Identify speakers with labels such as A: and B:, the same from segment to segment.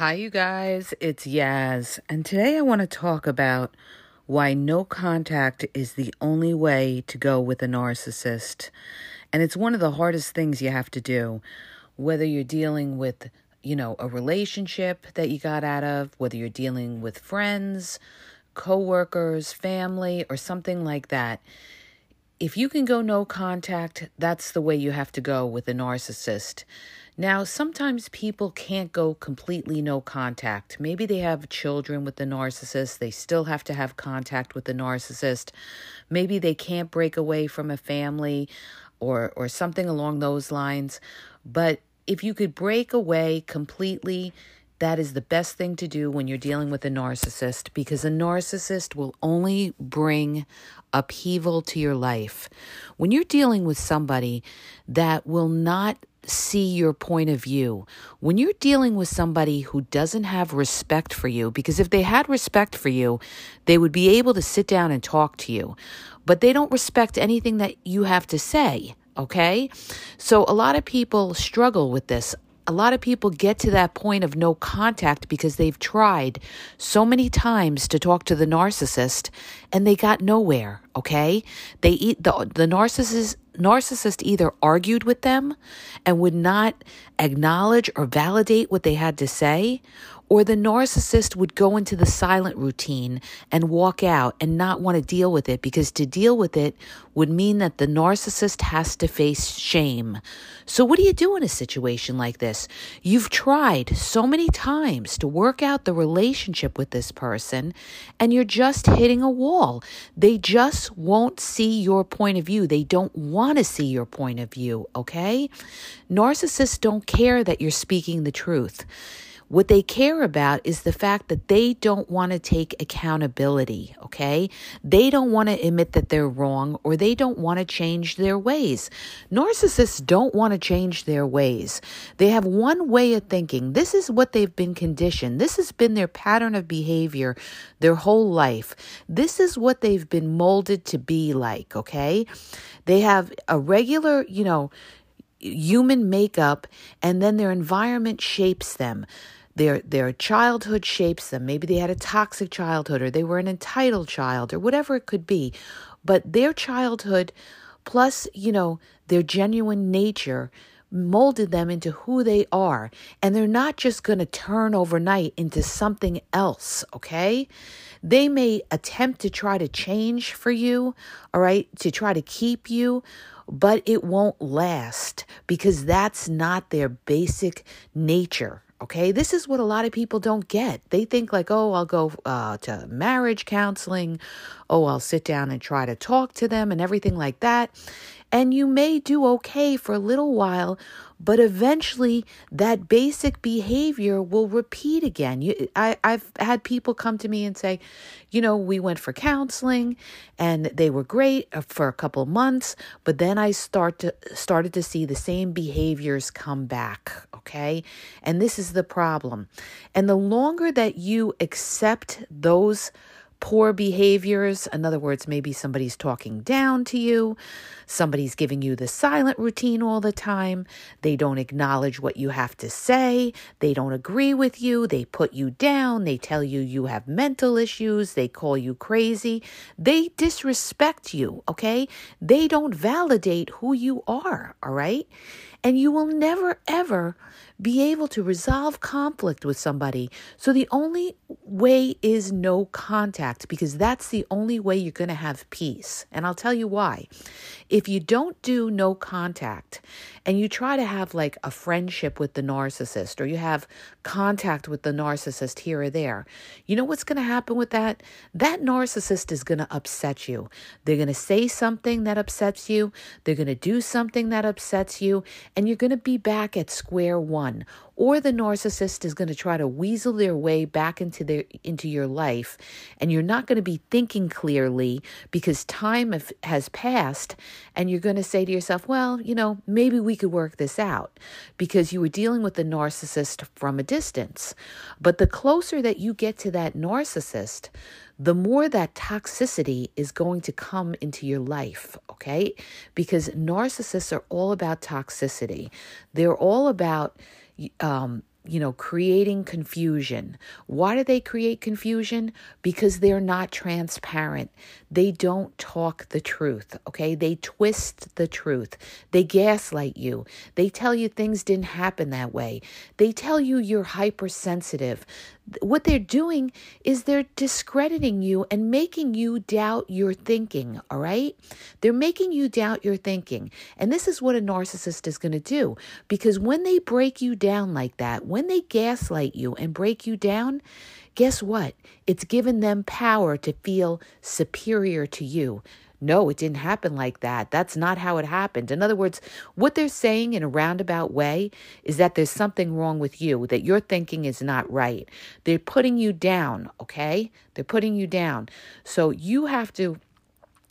A: Hi, you guys. It's Yaz, and today I want to talk about why no contact is the only way to go with a narcissist. And it's one of the hardest things you have to do, whether you're dealing with, you know, a relationship that you got out of, whether you're dealing with friends, coworkers, family, or something like that. If you can go no contact, that's the way you have to go with a narcissist. Now, sometimes people can't go completely no contact. Maybe they have children with the narcissist, they still have to have contact with the narcissist. Maybe they can't break away from a family or or something along those lines. But if you could break away completely, that is the best thing to do when you're dealing with a narcissist because a narcissist will only bring upheaval to your life. When you're dealing with somebody that will not see your point of view. When you're dealing with somebody who doesn't have respect for you, because if they had respect for you, they would be able to sit down and talk to you, but they don't respect anything that you have to say. Okay. So a lot of people struggle with this a lot of people get to that point of no contact because they've tried so many times to talk to the narcissist and they got nowhere okay? They eat the the narcissist narcissist either argued with them and would not acknowledge or validate what they had to say or the narcissist would go into the silent routine and walk out and not want to deal with it because to deal with it would mean that the narcissist has to face shame. So, what do you do in a situation like this? You've tried so many times to work out the relationship with this person and you're just hitting a wall. They just won't see your point of view. They don't want to see your point of view, okay? Narcissists don't care that you're speaking the truth. What they care about is the fact that they don't want to take accountability, okay? They don't want to admit that they're wrong or they don't want to change their ways. Narcissists don't want to change their ways. They have one way of thinking. This is what they've been conditioned. This has been their pattern of behavior their whole life. This is what they've been molded to be like, okay? They have a regular, you know, human makeup and then their environment shapes them their their childhood shapes them. Maybe they had a toxic childhood or they were an entitled child or whatever it could be. But their childhood plus, you know, their genuine nature molded them into who they are. And they're not just going to turn overnight into something else, okay? They may attempt to try to change for you, all right, to try to keep you, but it won't last because that's not their basic nature, Okay, this is what a lot of people don't get. They think, like, oh, I'll go uh, to marriage counseling. Oh, I'll sit down and try to talk to them and everything like that. And you may do okay for a little while, but eventually that basic behavior will repeat again. You, I, I've had people come to me and say, you know, we went for counseling and they were great uh, for a couple months, but then I start to started to see the same behaviors come back. Okay, and this is the problem. And the longer that you accept those poor behaviors. In other words, maybe somebody's talking down to you, somebody's giving you the silent routine all the time, they don't acknowledge what you have to say, they don't agree with you, they put you down, they tell you you have mental issues, they call you crazy, they disrespect you, okay? They don't validate who you are, all right? And you will never, ever be able to resolve conflict with somebody. So the only way is no contact because that's the only way you're going to have peace. And I'll tell you why. If you don't do no contact and you try to have like a friendship with the narcissist or you have contact with the narcissist here or there, you know what's going to happen with that? That narcissist is going to upset you. They're going to say something that upsets you, they're going to do something that upsets you, and you're going to be back at square one or the narcissist is going to try to weasel their way back into their into your life and you're not going to be thinking clearly because time has passed and you're going to say to yourself well you know maybe we could work this out because you were dealing with the narcissist from a distance but the closer that you get to that narcissist the more that toxicity is going to come into your life, okay? Because narcissists are all about toxicity. They're all about um, you know, creating confusion. Why do they create confusion? Because they're not transparent. They don't talk the truth, okay? They twist the truth. They gaslight you. They tell you things didn't happen that way. They tell you you're hypersensitive. What they're doing is they're discrediting you and making you doubt your thinking, all right? They're making you doubt your thinking. And this is what a narcissist is going to do because when they break you down like that, when they gaslight you and break you down, guess what? It's given them power to feel superior to you. No, it didn't happen like that. That's not how it happened. In other words, what they're saying in a roundabout way is that there's something wrong with you, that your thinking is not right. They're putting you down, okay? They're putting you down. So you have to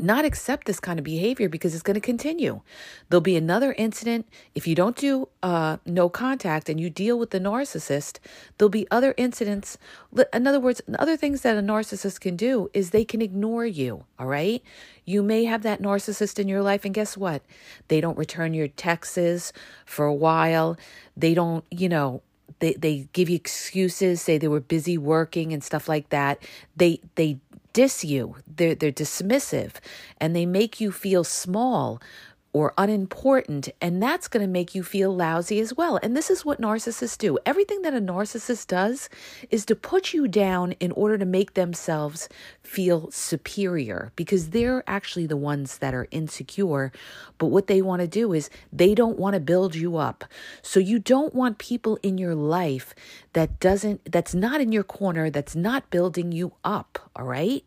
A: not accept this kind of behavior because it's going to continue. There'll be another incident. If you don't do uh, no contact and you deal with the narcissist, there'll be other incidents. In other words, other things that a narcissist can do is they can ignore you. All right. You may have that narcissist in your life, and guess what? They don't return your texts for a while. They don't, you know, they, they give you excuses, say they were busy working and stuff like that. They they diss you. They're they're dismissive and they make you feel small or unimportant, and that's going to make you feel lousy as well. And this is what narcissists do. Everything that a narcissist does is to put you down in order to make themselves feel superior because they're actually the ones that are insecure. But what they want to do is they don't want to build you up. So you don't want people in your life that doesn't, that's not in your corner, that's not building you up. All right.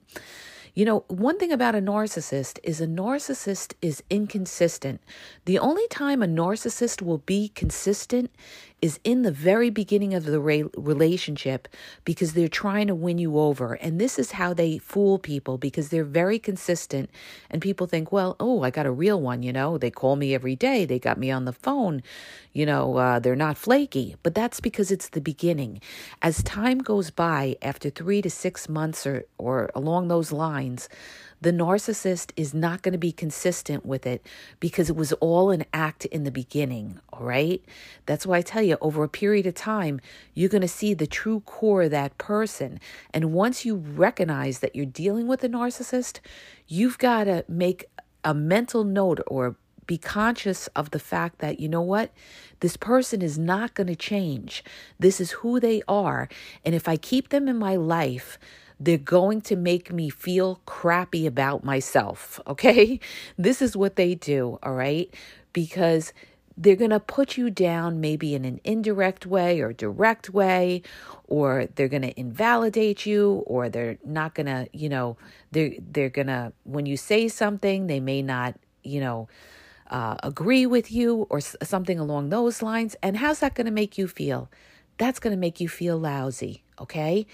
A: You know, one thing about a narcissist is a narcissist is inconsistent. The only time a narcissist will be consistent is in the very beginning of the re- relationship because they're trying to win you over. And this is how they fool people because they're very consistent. And people think, well, oh, I got a real one, you know, they call me every day, they got me on the phone, you know, uh, they're not flaky. But that's because it's the beginning. As time goes by, after three to six months or, or along those lines, the narcissist is not going to be consistent with it because it was all an act in the beginning, all right? That's why I tell you, over a period of time, you're going to see the true core of that person. And once you recognize that you're dealing with a narcissist, you've got to make a mental note or be conscious of the fact that, you know what? This person is not going to change. This is who they are. And if I keep them in my life, they're going to make me feel crappy about myself. Okay. This is what they do. All right. Because they're going to put you down maybe in an indirect way or direct way or they're going to invalidate you or they're not going to you know they're they're going to when you say something they may not you know uh, agree with you or s- something along those lines and how's that going to make you feel that's going to make you feel lousy okay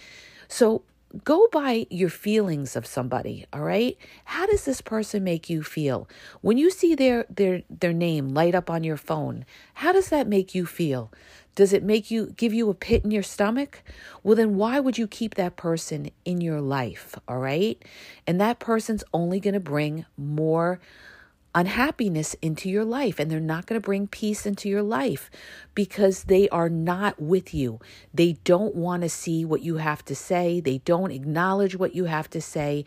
A: so go by your feelings of somebody all right? How does this person make you feel? When you see their their their name light up on your phone how does that make you feel? Does it make you give you a pit in your stomach? Well then why would you keep that person in your life all right? And that person's only going to bring more unhappiness into your life and they're not going to bring peace into your life because they are not with you. They don't want to see what you have to say, they don't acknowledge what you have to say,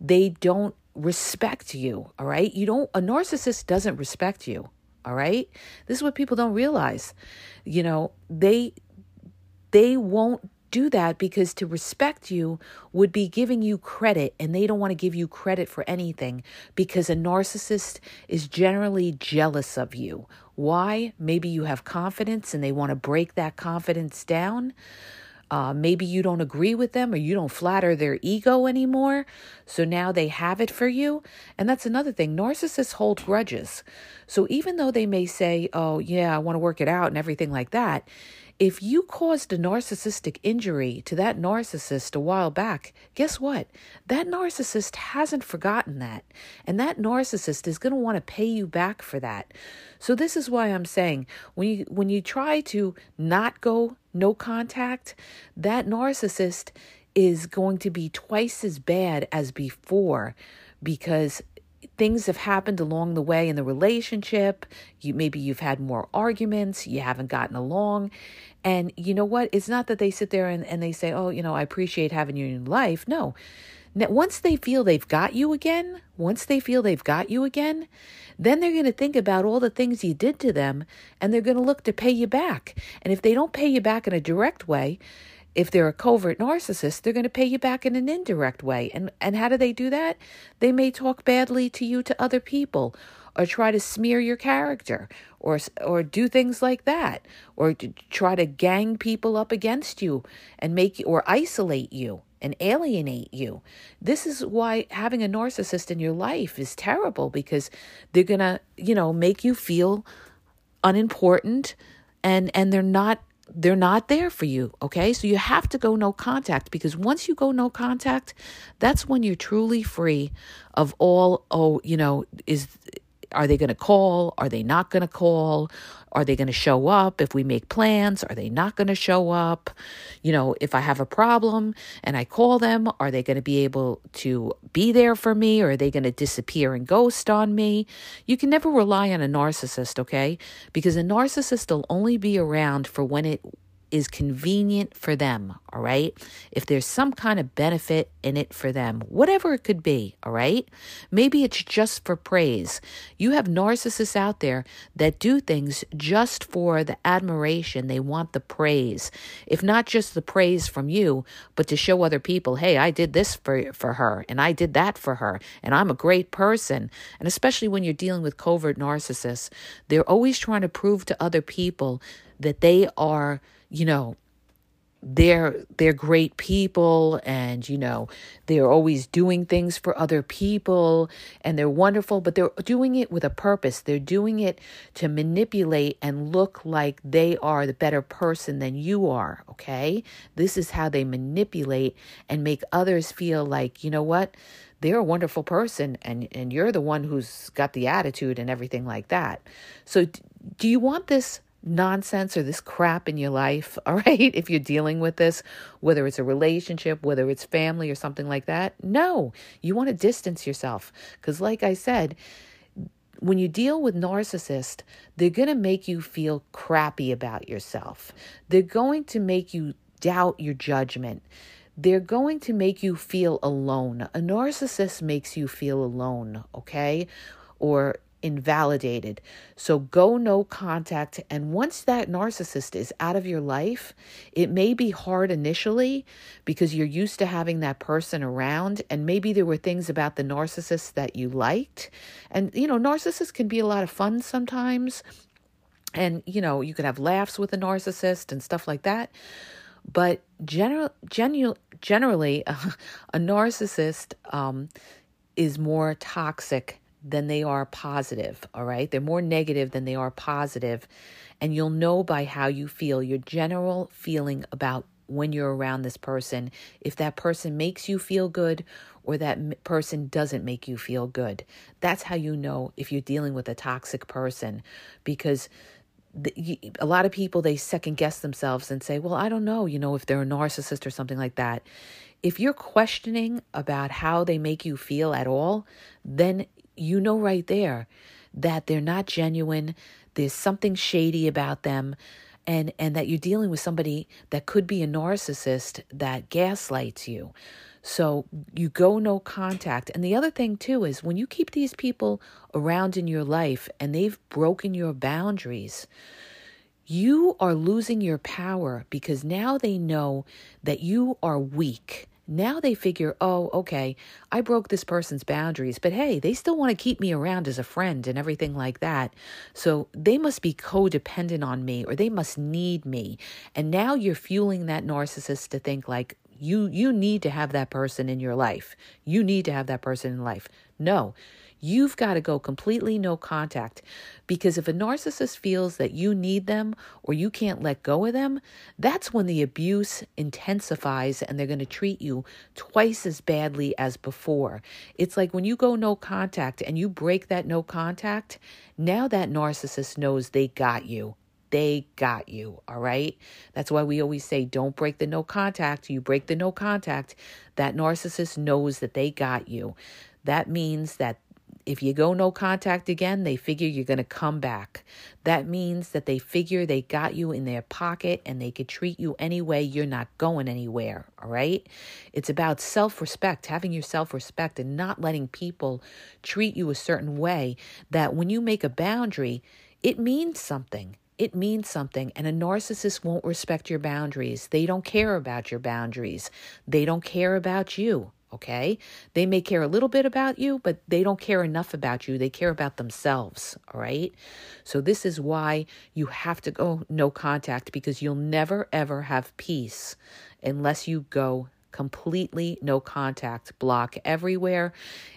A: they don't respect you, all right? You don't a narcissist doesn't respect you, all right? This is what people don't realize. You know, they they won't do that because to respect you would be giving you credit, and they don't want to give you credit for anything because a narcissist is generally jealous of you. Why? Maybe you have confidence and they want to break that confidence down. Uh, maybe you don't agree with them or you don't flatter their ego anymore. So now they have it for you. And that's another thing. Narcissists hold grudges. So even though they may say, oh, yeah, I want to work it out and everything like that, if you caused a narcissistic injury to that narcissist a while back, guess what? That narcissist hasn't forgotten that. And that narcissist is going to want to pay you back for that. So this is why I'm saying when you when you try to not go no contact, that narcissist is going to be twice as bad as before because things have happened along the way in the relationship. You maybe you've had more arguments, you haven't gotten along. And you know what? It's not that they sit there and, and they say, Oh, you know, I appreciate having you in life. No. Now, once they feel they've got you again, once they feel they've got you again, then they're going to think about all the things you did to them and they're going to look to pay you back. And if they don't pay you back in a direct way, if they're a covert narcissist, they're going to pay you back in an indirect way. And and how do they do that? They may talk badly to you to other people or try to smear your character or or do things like that or try to gang people up against you and make or isolate you and alienate you. This is why having a narcissist in your life is terrible because they're going to, you know, make you feel unimportant and and they're not they're not there for you. Okay. So you have to go no contact because once you go no contact, that's when you're truly free of all, oh, you know, is, are they going to call? Are they not going to call? Are they going to show up if we make plans? Are they not going to show up? You know, if I have a problem and I call them, are they going to be able to be there for me or are they going to disappear and ghost on me? You can never rely on a narcissist, okay? Because a narcissist will only be around for when it is convenient for them, all right? If there's some kind of benefit in it for them, whatever it could be, all right? Maybe it's just for praise. You have narcissists out there that do things just for the admiration. They want the praise. If not just the praise from you, but to show other people, hey, I did this for, for her and I did that for her and I'm a great person. And especially when you're dealing with covert narcissists, they're always trying to prove to other people that they are you know, they're they're great people and you know they're always doing things for other people and they're wonderful but they're doing it with a purpose. They're doing it to manipulate and look like they are the better person than you are okay? This is how they manipulate and make others feel like you know what? They're a wonderful person and and you're the one who's got the attitude and everything like that. So do you want this nonsense or this crap in your life, all right? If you're dealing with this, whether it's a relationship, whether it's family or something like that, no, you want to distance yourself. Because, like I said, when you deal with narcissists, they're going to make you feel crappy about yourself. They're going to make you doubt your judgment. They're going to make you feel alone. A narcissist makes you feel alone, okay? Or invalidated. So go no contact. And once that narcissist is out of your life, it may be hard initially because you're used to having that person around. And maybe there were things about the narcissist that you liked. And, you know, narcissists can be a lot of fun sometimes. And, you know, you could have laughs with a narcissist and stuff like that. But general, genu- generally, a narcissist um, is more toxic than they are positive, all right? They're more negative than they are positive, And you'll know by how you feel, your general feeling about when you're around this person, if that person makes you feel good or that person doesn't make you feel good. That's how you know if you're dealing with a toxic person because a lot of people they second guess themselves and say, "Well, I don't know, you know, if they're a narcissist or something like that." If you're questioning about how they make you feel at all, then you know right there that they're not genuine. There's something shady about them. And, and that you're dealing with somebody that could be a narcissist that gaslights you. So you go no contact. And the other thing, too, is when you keep these people around in your life and they've broken your boundaries, you are losing your power because now they know that you are weak now they figure, oh, okay, I broke this person's boundaries, but hey, they still want to keep me around as a friend and everything like that. So they must be codependent on me or they must need me. And now you're fueling that narcissist to think like, you you need to have that person in your life. You need to have that person in life. No. You've got to go completely no contact because if a narcissist feels that you need them or you can't let go of them, that's when the abuse intensifies and they're going to treat you twice as badly as before. It's like when you go no contact and you break that no contact, now that narcissist knows they got you they got you, all right? That's why we always say don't break the no contact. You break the no contact, that narcissist knows that they got you. That means that if you go no contact again, they figure you're going to come back. That means that they figure they got you in their pocket and they could treat you any way. You're not going anywhere. All right. It's about self respect, having your self respect and not letting people treat you a certain way that when you make a boundary, it means something. It means something, and a narcissist won't respect your boundaries. They don't care about your boundaries. They don't care about you okay? They may care a little bit about you, but they don't care enough about you. They care about themselves, all right? So, this is why you have to go no contact because you'll never ever have peace unless you go completely no contact, block everywhere.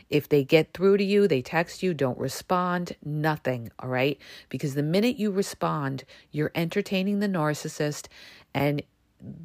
A: If they get through to you, they text you, don't respond, nothing, all right? Because the minute you respond, you're entertaining the narcissist and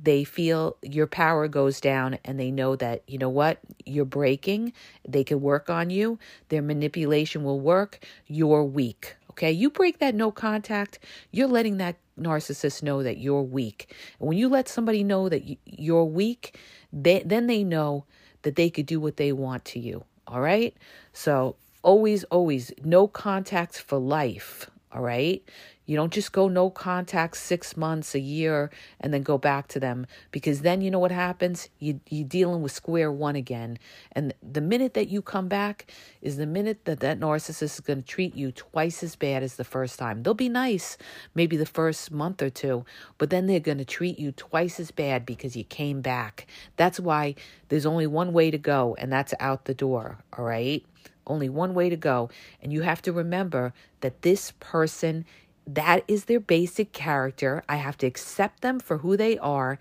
A: they feel your power goes down and they know that, you know what, you're breaking. They can work on you. Their manipulation will work. You're weak. Okay. You break that no contact, you're letting that narcissist know that you're weak. When you let somebody know that you're weak, they, then they know that they could do what they want to you. All right. So always, always no contact for life. All right. You don't just go no contact six months, a year, and then go back to them because then you know what happens? You, you're dealing with square one again. And the minute that you come back is the minute that that narcissist is going to treat you twice as bad as the first time. They'll be nice maybe the first month or two, but then they're going to treat you twice as bad because you came back. That's why there's only one way to go, and that's out the door. All right? Only one way to go. And you have to remember that this person that is their basic character. I have to accept them for who they are.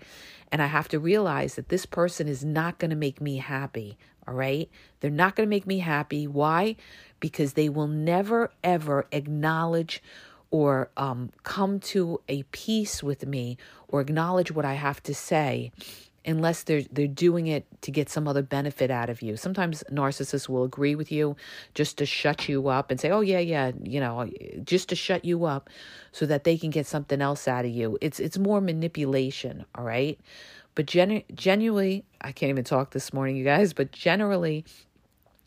A: And I have to realize that this person is not going to make me happy. All right. They're not going to make me happy. Why? Because they will never, ever acknowledge or um, come to a peace with me or acknowledge what I have to say unless they're they're doing it to get some other benefit out of you. Sometimes narcissists will agree with you just to shut you up and say, "Oh yeah, yeah," you know, just to shut you up so that they can get something else out of you. It's it's more manipulation, all right? But genu- genuinely, I can't even talk this morning, you guys, but generally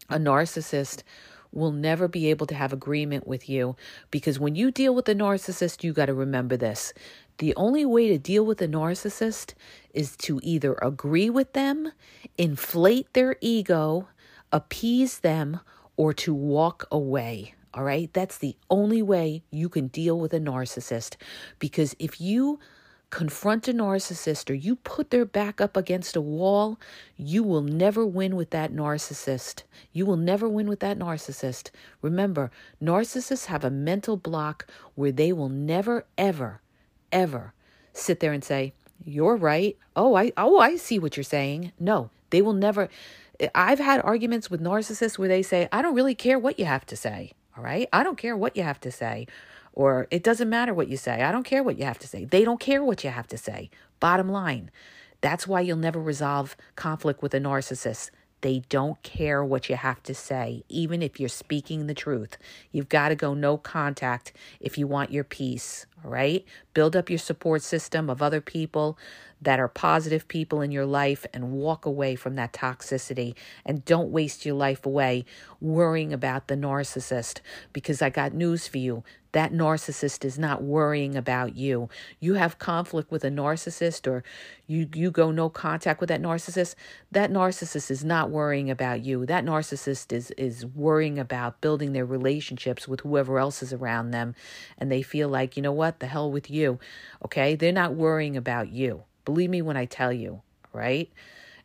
A: a narcissist will never be able to have agreement with you because when you deal with a narcissist, you got to remember this. The only way to deal with a narcissist is to either agree with them, inflate their ego, appease them, or to walk away. All right. That's the only way you can deal with a narcissist. Because if you confront a narcissist or you put their back up against a wall, you will never win with that narcissist. You will never win with that narcissist. Remember, narcissists have a mental block where they will never, ever ever sit there and say, "You're right." Oh, I oh, I see what you're saying. No, they will never I've had arguments with narcissists where they say, "I don't really care what you have to say." All right? I don't care what you have to say. Or it doesn't matter what you say. I don't care what you have to say. They don't care what you have to say. Bottom line. That's why you'll never resolve conflict with a narcissist. They don't care what you have to say, even if you're speaking the truth. You've got to go no contact if you want your peace, right? Build up your support system of other people that are positive people in your life and walk away from that toxicity. And don't waste your life away worrying about the narcissist because I got news for you. That narcissist is not worrying about you. You have conflict with a narcissist or you, you go no contact with that narcissist. That narcissist is not worrying about you. That narcissist is, is worrying about building their relationships with whoever else is around them. And they feel like, you know what, the hell with you. Okay? They're not worrying about you. Believe me when I tell you, right?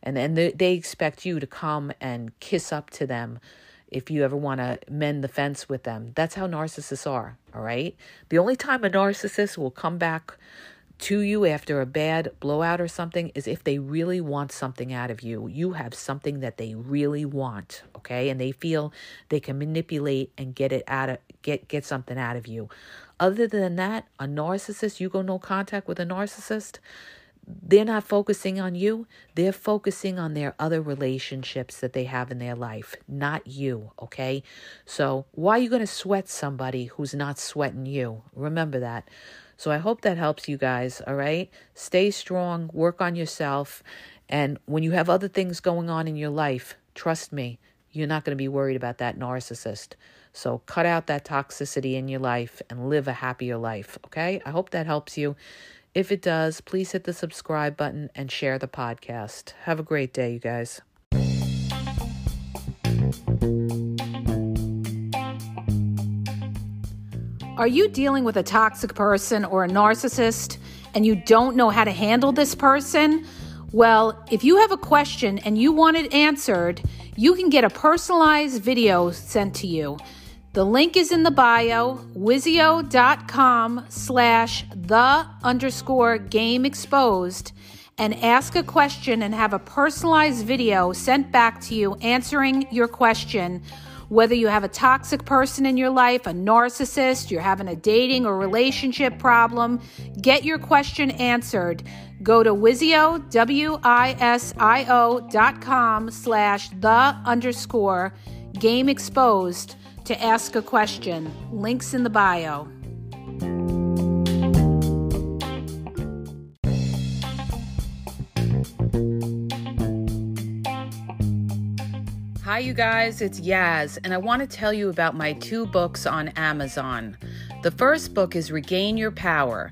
A: And then they, they expect you to come and kiss up to them if you ever want to mend the fence with them. That's how narcissists are, all right? The only time a narcissist will come back to you after a bad blowout or something is if they really want something out of you. You have something that they really want, okay? And they feel they can manipulate and get it out of get get something out of you. Other than that, a narcissist, you go no contact with a narcissist, they're not focusing on you. They're focusing on their other relationships that they have in their life, not you, okay? So, why are you going to sweat somebody who's not sweating you? Remember that. So, I hope that helps you guys, all right? Stay strong, work on yourself, and when you have other things going on in your life, trust me, you're not going to be worried about that narcissist. So cut out that toxicity in your life and live a happier life, okay? I hope that helps you. If it does, please hit the subscribe button and share the podcast. Have a great day, you guys.
B: Are you dealing with a toxic person or a narcissist and you don't know how to handle this person? Well, if you have a question and you want it answered, you can get a personalized video sent to you. The link is in the bio, wisio.com slash the underscore game exposed, and ask a question and have a personalized video sent back to you answering your question. Whether you have a toxic person in your life, a narcissist, you're having a dating or relationship problem, get your question answered. Go to Wisio, W-I-S-I-O dot com slash the underscore game exposed to ask a question. Links in the bio.
A: Hi, you guys, it's Yaz, and I want to tell you about my two books on Amazon. The first book is Regain Your Power.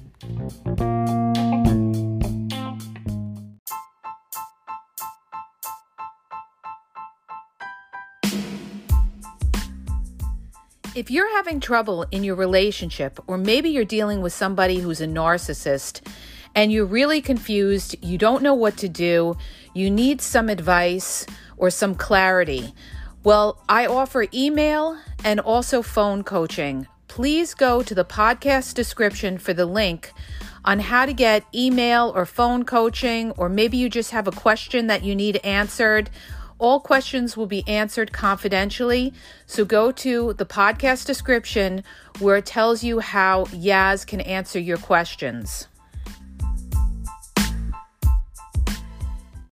A: If you're having trouble in your relationship, or maybe you're dealing with somebody who's a narcissist and you're really confused, you don't know what to do, you need some advice or some clarity, well, I offer email and also phone coaching please go to the podcast description for the link on how to get email or phone coaching, or maybe you just have a question that you need answered. All questions will be answered confidentially. So go to the podcast description where it tells you how Yaz can answer your questions.